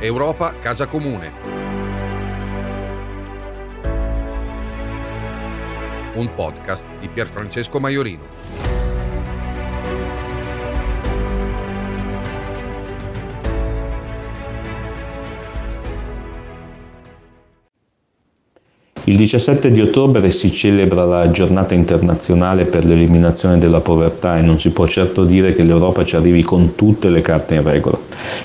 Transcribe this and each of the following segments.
Europa Casa Comune. Un podcast di Pierfrancesco Maiorino. Il 17 di ottobre si celebra la giornata internazionale per l'eliminazione della povertà e non si può certo dire che l'Europa ci arrivi con tutte le carte in regola.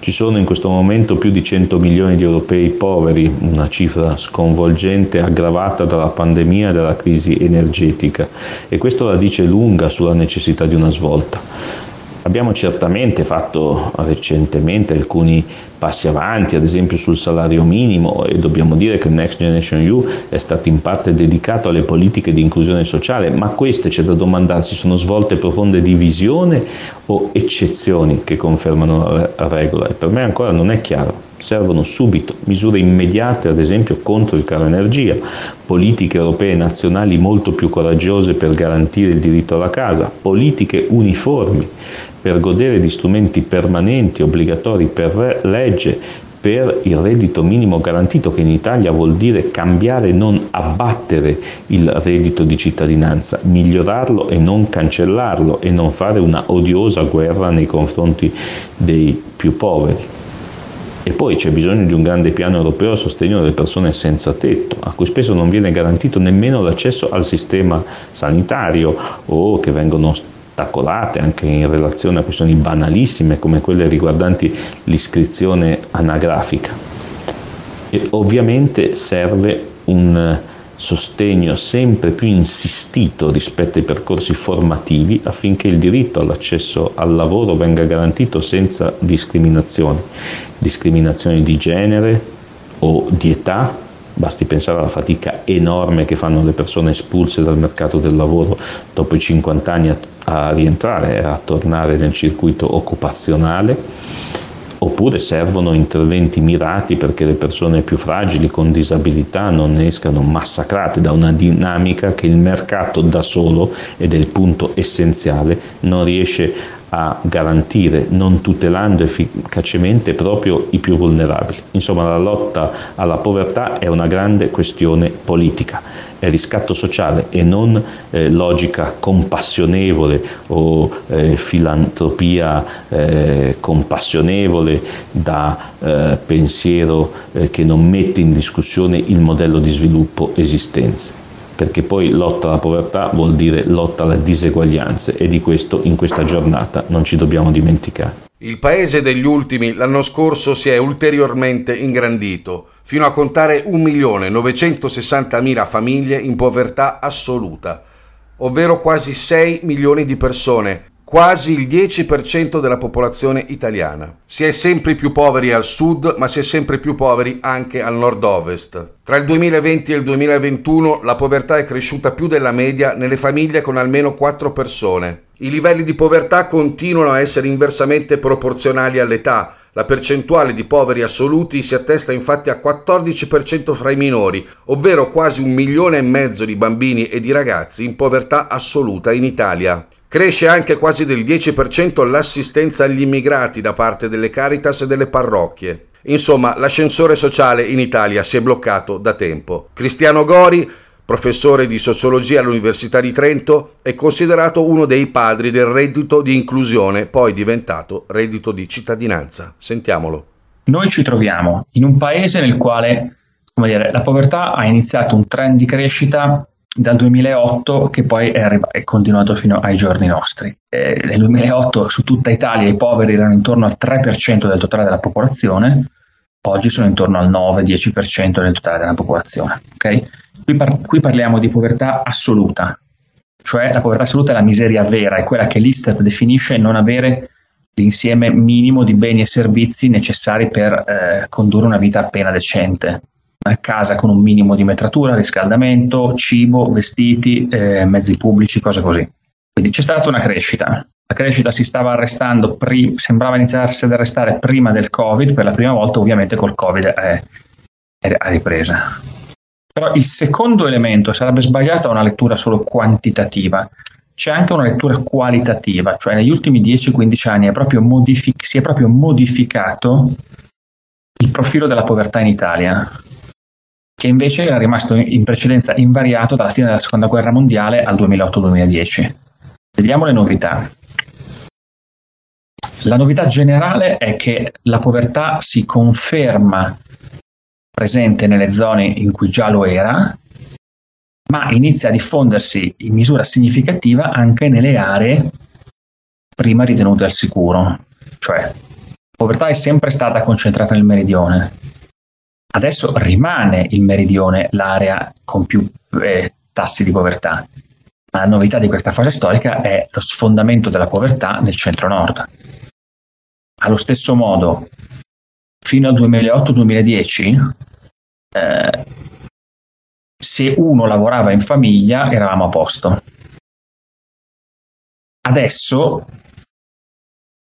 Ci sono in questo momento più di 100 milioni di europei poveri, una cifra sconvolgente aggravata dalla pandemia e dalla crisi energetica e questo la dice lunga sulla necessità di una svolta. Abbiamo certamente fatto recentemente alcuni passi avanti, ad esempio sul salario minimo e dobbiamo dire che Next Generation EU è stato in parte dedicato alle politiche di inclusione sociale, ma queste c'è da domandarsi sono svolte profonde divisione o eccezioni che confermano la regola e per me ancora non è chiaro. Servono subito misure immediate, ad esempio contro il caro energia, politiche europee e nazionali molto più coraggiose per garantire il diritto alla casa, politiche uniformi per godere di strumenti permanenti, obbligatori per legge, per il reddito minimo garantito, che in Italia vuol dire cambiare, non abbattere il reddito di cittadinanza, migliorarlo e non cancellarlo e non fare una odiosa guerra nei confronti dei più poveri. E poi c'è bisogno di un grande piano europeo a sostegno delle persone senza tetto, a cui spesso non viene garantito nemmeno l'accesso al sistema sanitario o che vengono ostacolate anche in relazione a questioni banalissime come quelle riguardanti l'iscrizione anagrafica. E ovviamente serve un sostegno sempre più insistito rispetto ai percorsi formativi affinché il diritto all'accesso al lavoro venga garantito senza discriminazioni, discriminazioni di genere o di età Basti pensare alla fatica enorme che fanno le persone espulse dal mercato del lavoro dopo i 50 anni a, a rientrare e a tornare nel circuito occupazionale oppure servono interventi mirati perché le persone più fragili con disabilità non escano massacrate da una dinamica che il mercato da solo, ed è il punto essenziale, non riesce a garantire, non tutelando efficacemente proprio i più vulnerabili. Insomma, la lotta alla povertà è una grande questione politica, è riscatto sociale e non eh, logica compassionevole o eh, filantropia eh, compassionevole da eh, pensiero eh, che non mette in discussione il modello di sviluppo esistente perché poi lotta alla povertà vuol dire lotta alle diseguaglianze e di questo in questa giornata non ci dobbiamo dimenticare. Il paese degli ultimi l'anno scorso si è ulteriormente ingrandito, fino a contare 1.960.000 famiglie in povertà assoluta, ovvero quasi 6 milioni di persone, quasi il 10% della popolazione italiana. Si è sempre più poveri al sud, ma si è sempre più poveri anche al nord-ovest. Tra il 2020 e il 2021 la povertà è cresciuta più della media nelle famiglie con almeno 4 persone. I livelli di povertà continuano a essere inversamente proporzionali all'età. La percentuale di poveri assoluti si attesta infatti a 14% fra i minori, ovvero quasi un milione e mezzo di bambini e di ragazzi in povertà assoluta in Italia. Cresce anche quasi del 10% l'assistenza agli immigrati da parte delle Caritas e delle parrocchie. Insomma, l'ascensore sociale in Italia si è bloccato da tempo. Cristiano Gori, professore di sociologia all'Università di Trento, è considerato uno dei padri del reddito di inclusione, poi diventato reddito di cittadinanza. Sentiamolo. Noi ci troviamo in un paese nel quale dire, la povertà ha iniziato un trend di crescita dal 2008 che poi è, arrivato, è continuato fino ai giorni nostri. Eh, nel 2008 su tutta Italia i poveri erano intorno al 3% del totale della popolazione, oggi sono intorno al 9-10% del totale della popolazione. Okay? Qui, par- qui parliamo di povertà assoluta, cioè la povertà assoluta è la miseria vera, è quella che l'Istat definisce non avere l'insieme minimo di beni e servizi necessari per eh, condurre una vita appena decente casa con un minimo di metratura, riscaldamento, cibo, vestiti, eh, mezzi pubblici, cose così. Quindi c'è stata una crescita. La crescita si stava arrestando, pri- sembrava iniziarsi ad arrestare prima del Covid, per la prima volta ovviamente col Covid è, è ripresa. Però il secondo elemento sarebbe sbagliata una lettura solo quantitativa, c'è anche una lettura qualitativa, cioè negli ultimi 10-15 anni è modific- si è proprio modificato il profilo della povertà in Italia, che invece era rimasto in precedenza invariato dalla fine della seconda guerra mondiale al 2008-2010. Vediamo le novità. La novità generale è che la povertà si conferma presente nelle zone in cui già lo era, ma inizia a diffondersi in misura significativa anche nelle aree prima ritenute al sicuro. Cioè, la povertà è sempre stata concentrata nel meridione. Adesso rimane il meridione l'area con più eh, tassi di povertà. Ma la novità di questa fase storica è lo sfondamento della povertà nel centro-nord. Allo stesso modo, fino al 2008-2010, eh, se uno lavorava in famiglia eravamo a posto. Adesso,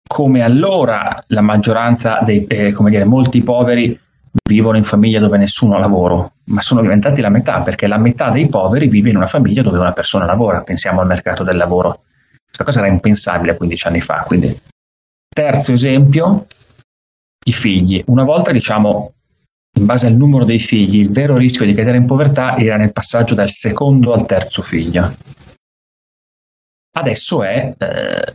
come allora, la maggioranza dei, eh, come dire, molti poveri vivono in famiglia dove nessuno ha lavoro, ma sono diventati la metà, perché la metà dei poveri vive in una famiglia dove una persona lavora. Pensiamo al mercato del lavoro. Questa cosa era impensabile 15 anni fa, quindi Terzo esempio, i figli. Una volta, diciamo, in base al numero dei figli, il vero rischio di cadere in povertà era nel passaggio dal secondo al terzo figlio. Adesso è eh,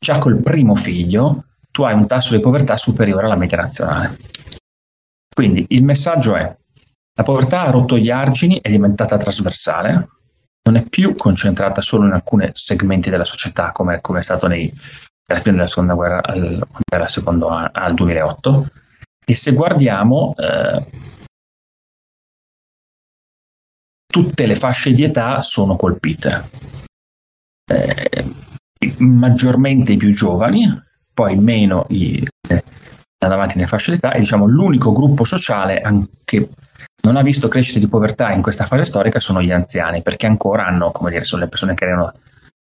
già col primo figlio tu hai un tasso di povertà superiore alla media nazionale. Quindi il messaggio è la povertà ha rotto gli argini, è diventata trasversale, non è più concentrata solo in alcuni segmenti della società come, come è stato nei, alla fine della seconda guerra, al, al, secondo, al 2008. E se guardiamo eh, tutte le fasce di età sono colpite. Eh, maggiormente i più giovani, poi meno i avanti nelle fasce di età e diciamo l'unico gruppo sociale che non ha visto crescita di povertà in questa fase storica sono gli anziani, perché ancora hanno, come dire, sono le persone che erano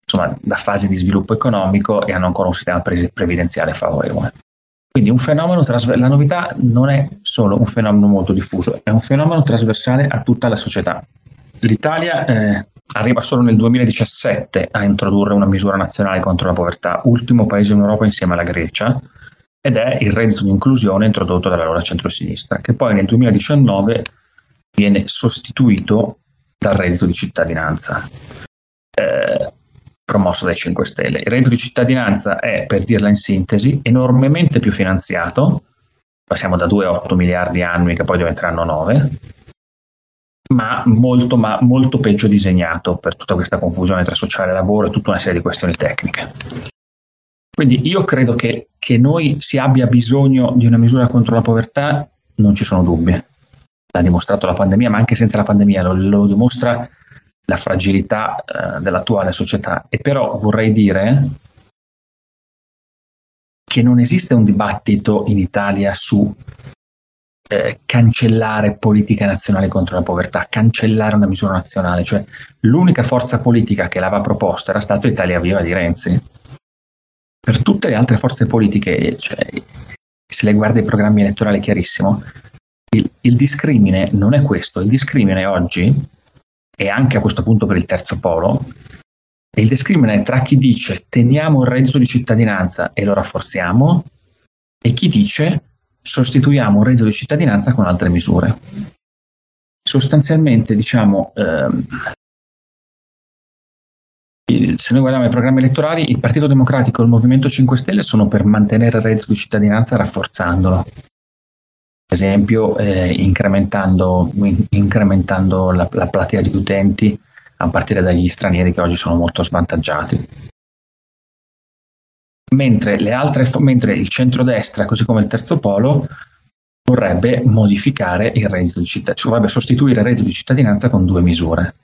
insomma, da fasi di sviluppo economico e hanno ancora un sistema pre- previdenziale favorevole. Quindi un fenomeno trasver- la novità non è solo un fenomeno molto diffuso, è un fenomeno trasversale a tutta la società. L'Italia eh, arriva solo nel 2017 a introdurre una misura nazionale contro la povertà, ultimo paese in Europa insieme alla Grecia, ed è il reddito di inclusione introdotto dall'allora centrosinistra, che poi nel 2019 viene sostituito dal reddito di cittadinanza. Eh, promosso dai 5 Stelle. Il reddito di cittadinanza è, per dirla in sintesi, enormemente più finanziato, passiamo da 2 a 8 miliardi annui che poi diventeranno 9, ma molto, ma molto peggio disegnato per tutta questa confusione tra sociale e lavoro e tutta una serie di questioni tecniche. Quindi io credo che, che noi si abbia bisogno di una misura contro la povertà, non ci sono dubbi. L'ha dimostrato la pandemia, ma anche senza la pandemia lo, lo dimostra la fragilità eh, dell'attuale società. E però vorrei dire che non esiste un dibattito in Italia su eh, cancellare politica nazionale contro la povertà, cancellare una misura nazionale, cioè l'unica forza politica che l'aveva proposta era stato Italia Viva di Renzi. Per tutte le altre forze politiche, cioè, se le guarda i programmi elettorali è chiarissimo, il, il discrimine non è questo, il discrimine oggi e anche a questo punto per il terzo polo, e il discrimine tra chi dice teniamo il reddito di cittadinanza e lo rafforziamo e chi dice sostituiamo il reddito di cittadinanza con altre misure. Sostanzialmente, diciamo, ehm, se noi guardiamo i programmi elettorali, il Partito Democratico e il Movimento 5 Stelle sono per mantenere il reddito di cittadinanza rafforzandolo esempio eh, incrementando, incrementando la, la, platea di utenti a partire dagli stranieri che oggi sono molto svantaggiati. Mentre, altre, mentre il centrodestra, così come il terzo polo, vorrebbe modificare il reddito di cittadinanza, vorrebbe sostituire il reddito di cittadinanza con due misure.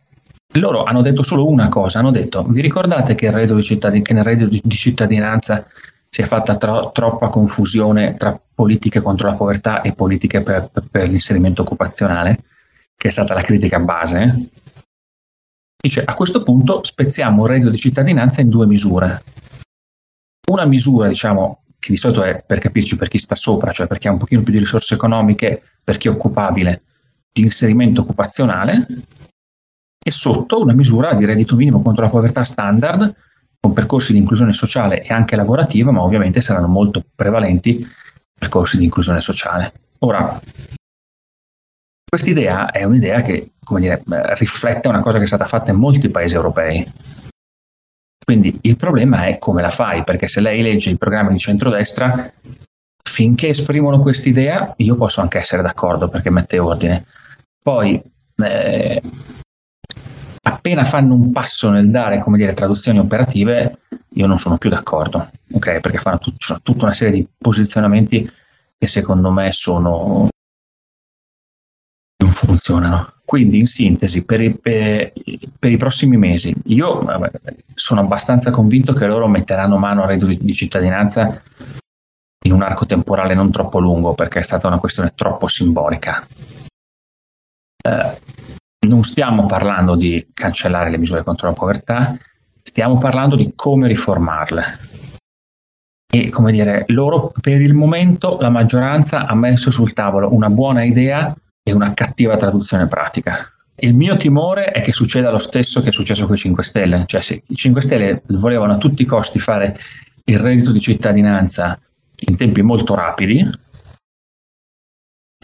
Loro hanno detto solo una cosa, hanno detto, vi ricordate che, che nel reddito di cittadinanza si è fatta tro- troppa confusione tra politiche contro la povertà e politiche per, per, l'inserimento occupazionale, che è stata la critica base. Dice a questo punto spezziamo il reddito di cittadinanza in due misure. Una misura, diciamo, che di solito è per capirci per chi sta sopra, cioè per chi ha un pochino più di risorse economiche, per chi è occupabile, di inserimento occupazionale, e sotto una misura di reddito minimo contro la povertà standard con percorsi di inclusione sociale e anche lavorativa, ma ovviamente saranno molto prevalenti percorsi di inclusione sociale. Ora, quest'idea è un'idea che, come dire, riflette una cosa che è stata fatta in molti paesi europei. Quindi il problema è come la fai, perché se lei legge i programmi di centrodestra, finché esprimono quest'idea, io posso anche essere d'accordo perché mette ordine. Poi, eh, appena fanno un passo nel dare, come dire, traduzioni operative, io non sono più d'accordo, ok? Perché fanno tut- tutta una serie di posizionamenti che secondo me sono non funzionano. Quindi, in sintesi, per i, per, per i prossimi mesi, io vabbè, sono abbastanza convinto che loro metteranno mano al reddito di, di cittadinanza in un arco temporale non troppo lungo, perché è stata una questione troppo simbolica. Eh, non stiamo parlando di cancellare le misure contro la povertà, stiamo parlando di come riformarle. E come dire, loro per il momento la maggioranza ha messo sul tavolo una buona idea e una cattiva traduzione pratica. Il mio timore è che succeda lo stesso che è successo con i 5 Stelle, cioè se i 5 Stelle volevano a tutti i costi fare il reddito di cittadinanza in tempi molto rapidi,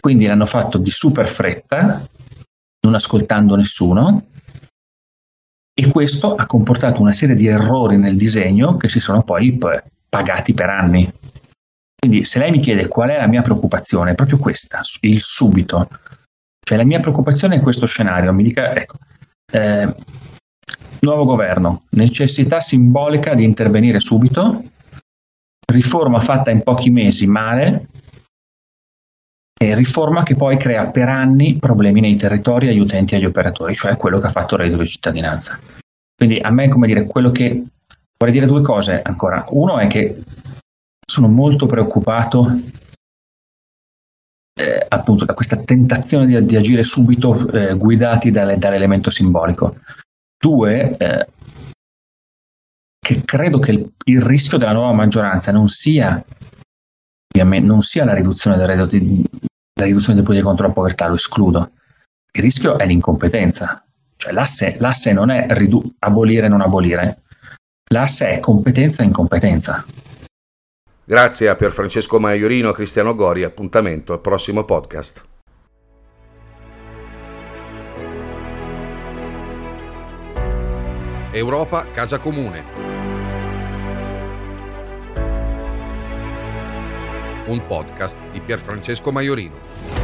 quindi l'hanno fatto di super fretta, non ascoltando nessuno, e questo ha comportato una serie di errori nel disegno che si sono poi pagati per anni. Quindi se lei mi chiede qual è la mia preoccupazione, è proprio questa, il subito. Cioè la mia preoccupazione è questo scenario, mi dica, ecco, eh, nuovo governo, necessità simbolica di intervenire subito, riforma fatta in pochi mesi male, riforma che poi crea per anni problemi nei territori agli utenti e agli operatori, cioè quello che ha fatto il reddito di cittadinanza. Quindi a me, come dire, quello che vorrei dire due cose ancora. Uno è che sono molto preoccupato eh, appunto da questa tentazione di, di agire subito eh, guidati dalle, dall'elemento simbolico. Due, eh, che credo che il, il, rischio della nuova maggioranza non sia, non sia la riduzione del reddito di, la riduzione del potere contro la povertà, lo escludo. Il rischio è l'incompetenza. Cioè l'asse, l'asse non è ridu- abolire e non abolire, l'asse è competenza e incompetenza. Grazie a Pierfrancesco Maiorino e Cristiano Gori, appuntamento al prossimo podcast. Europa Casa Comune. Un podcast di Pierfrancesco Maiorino.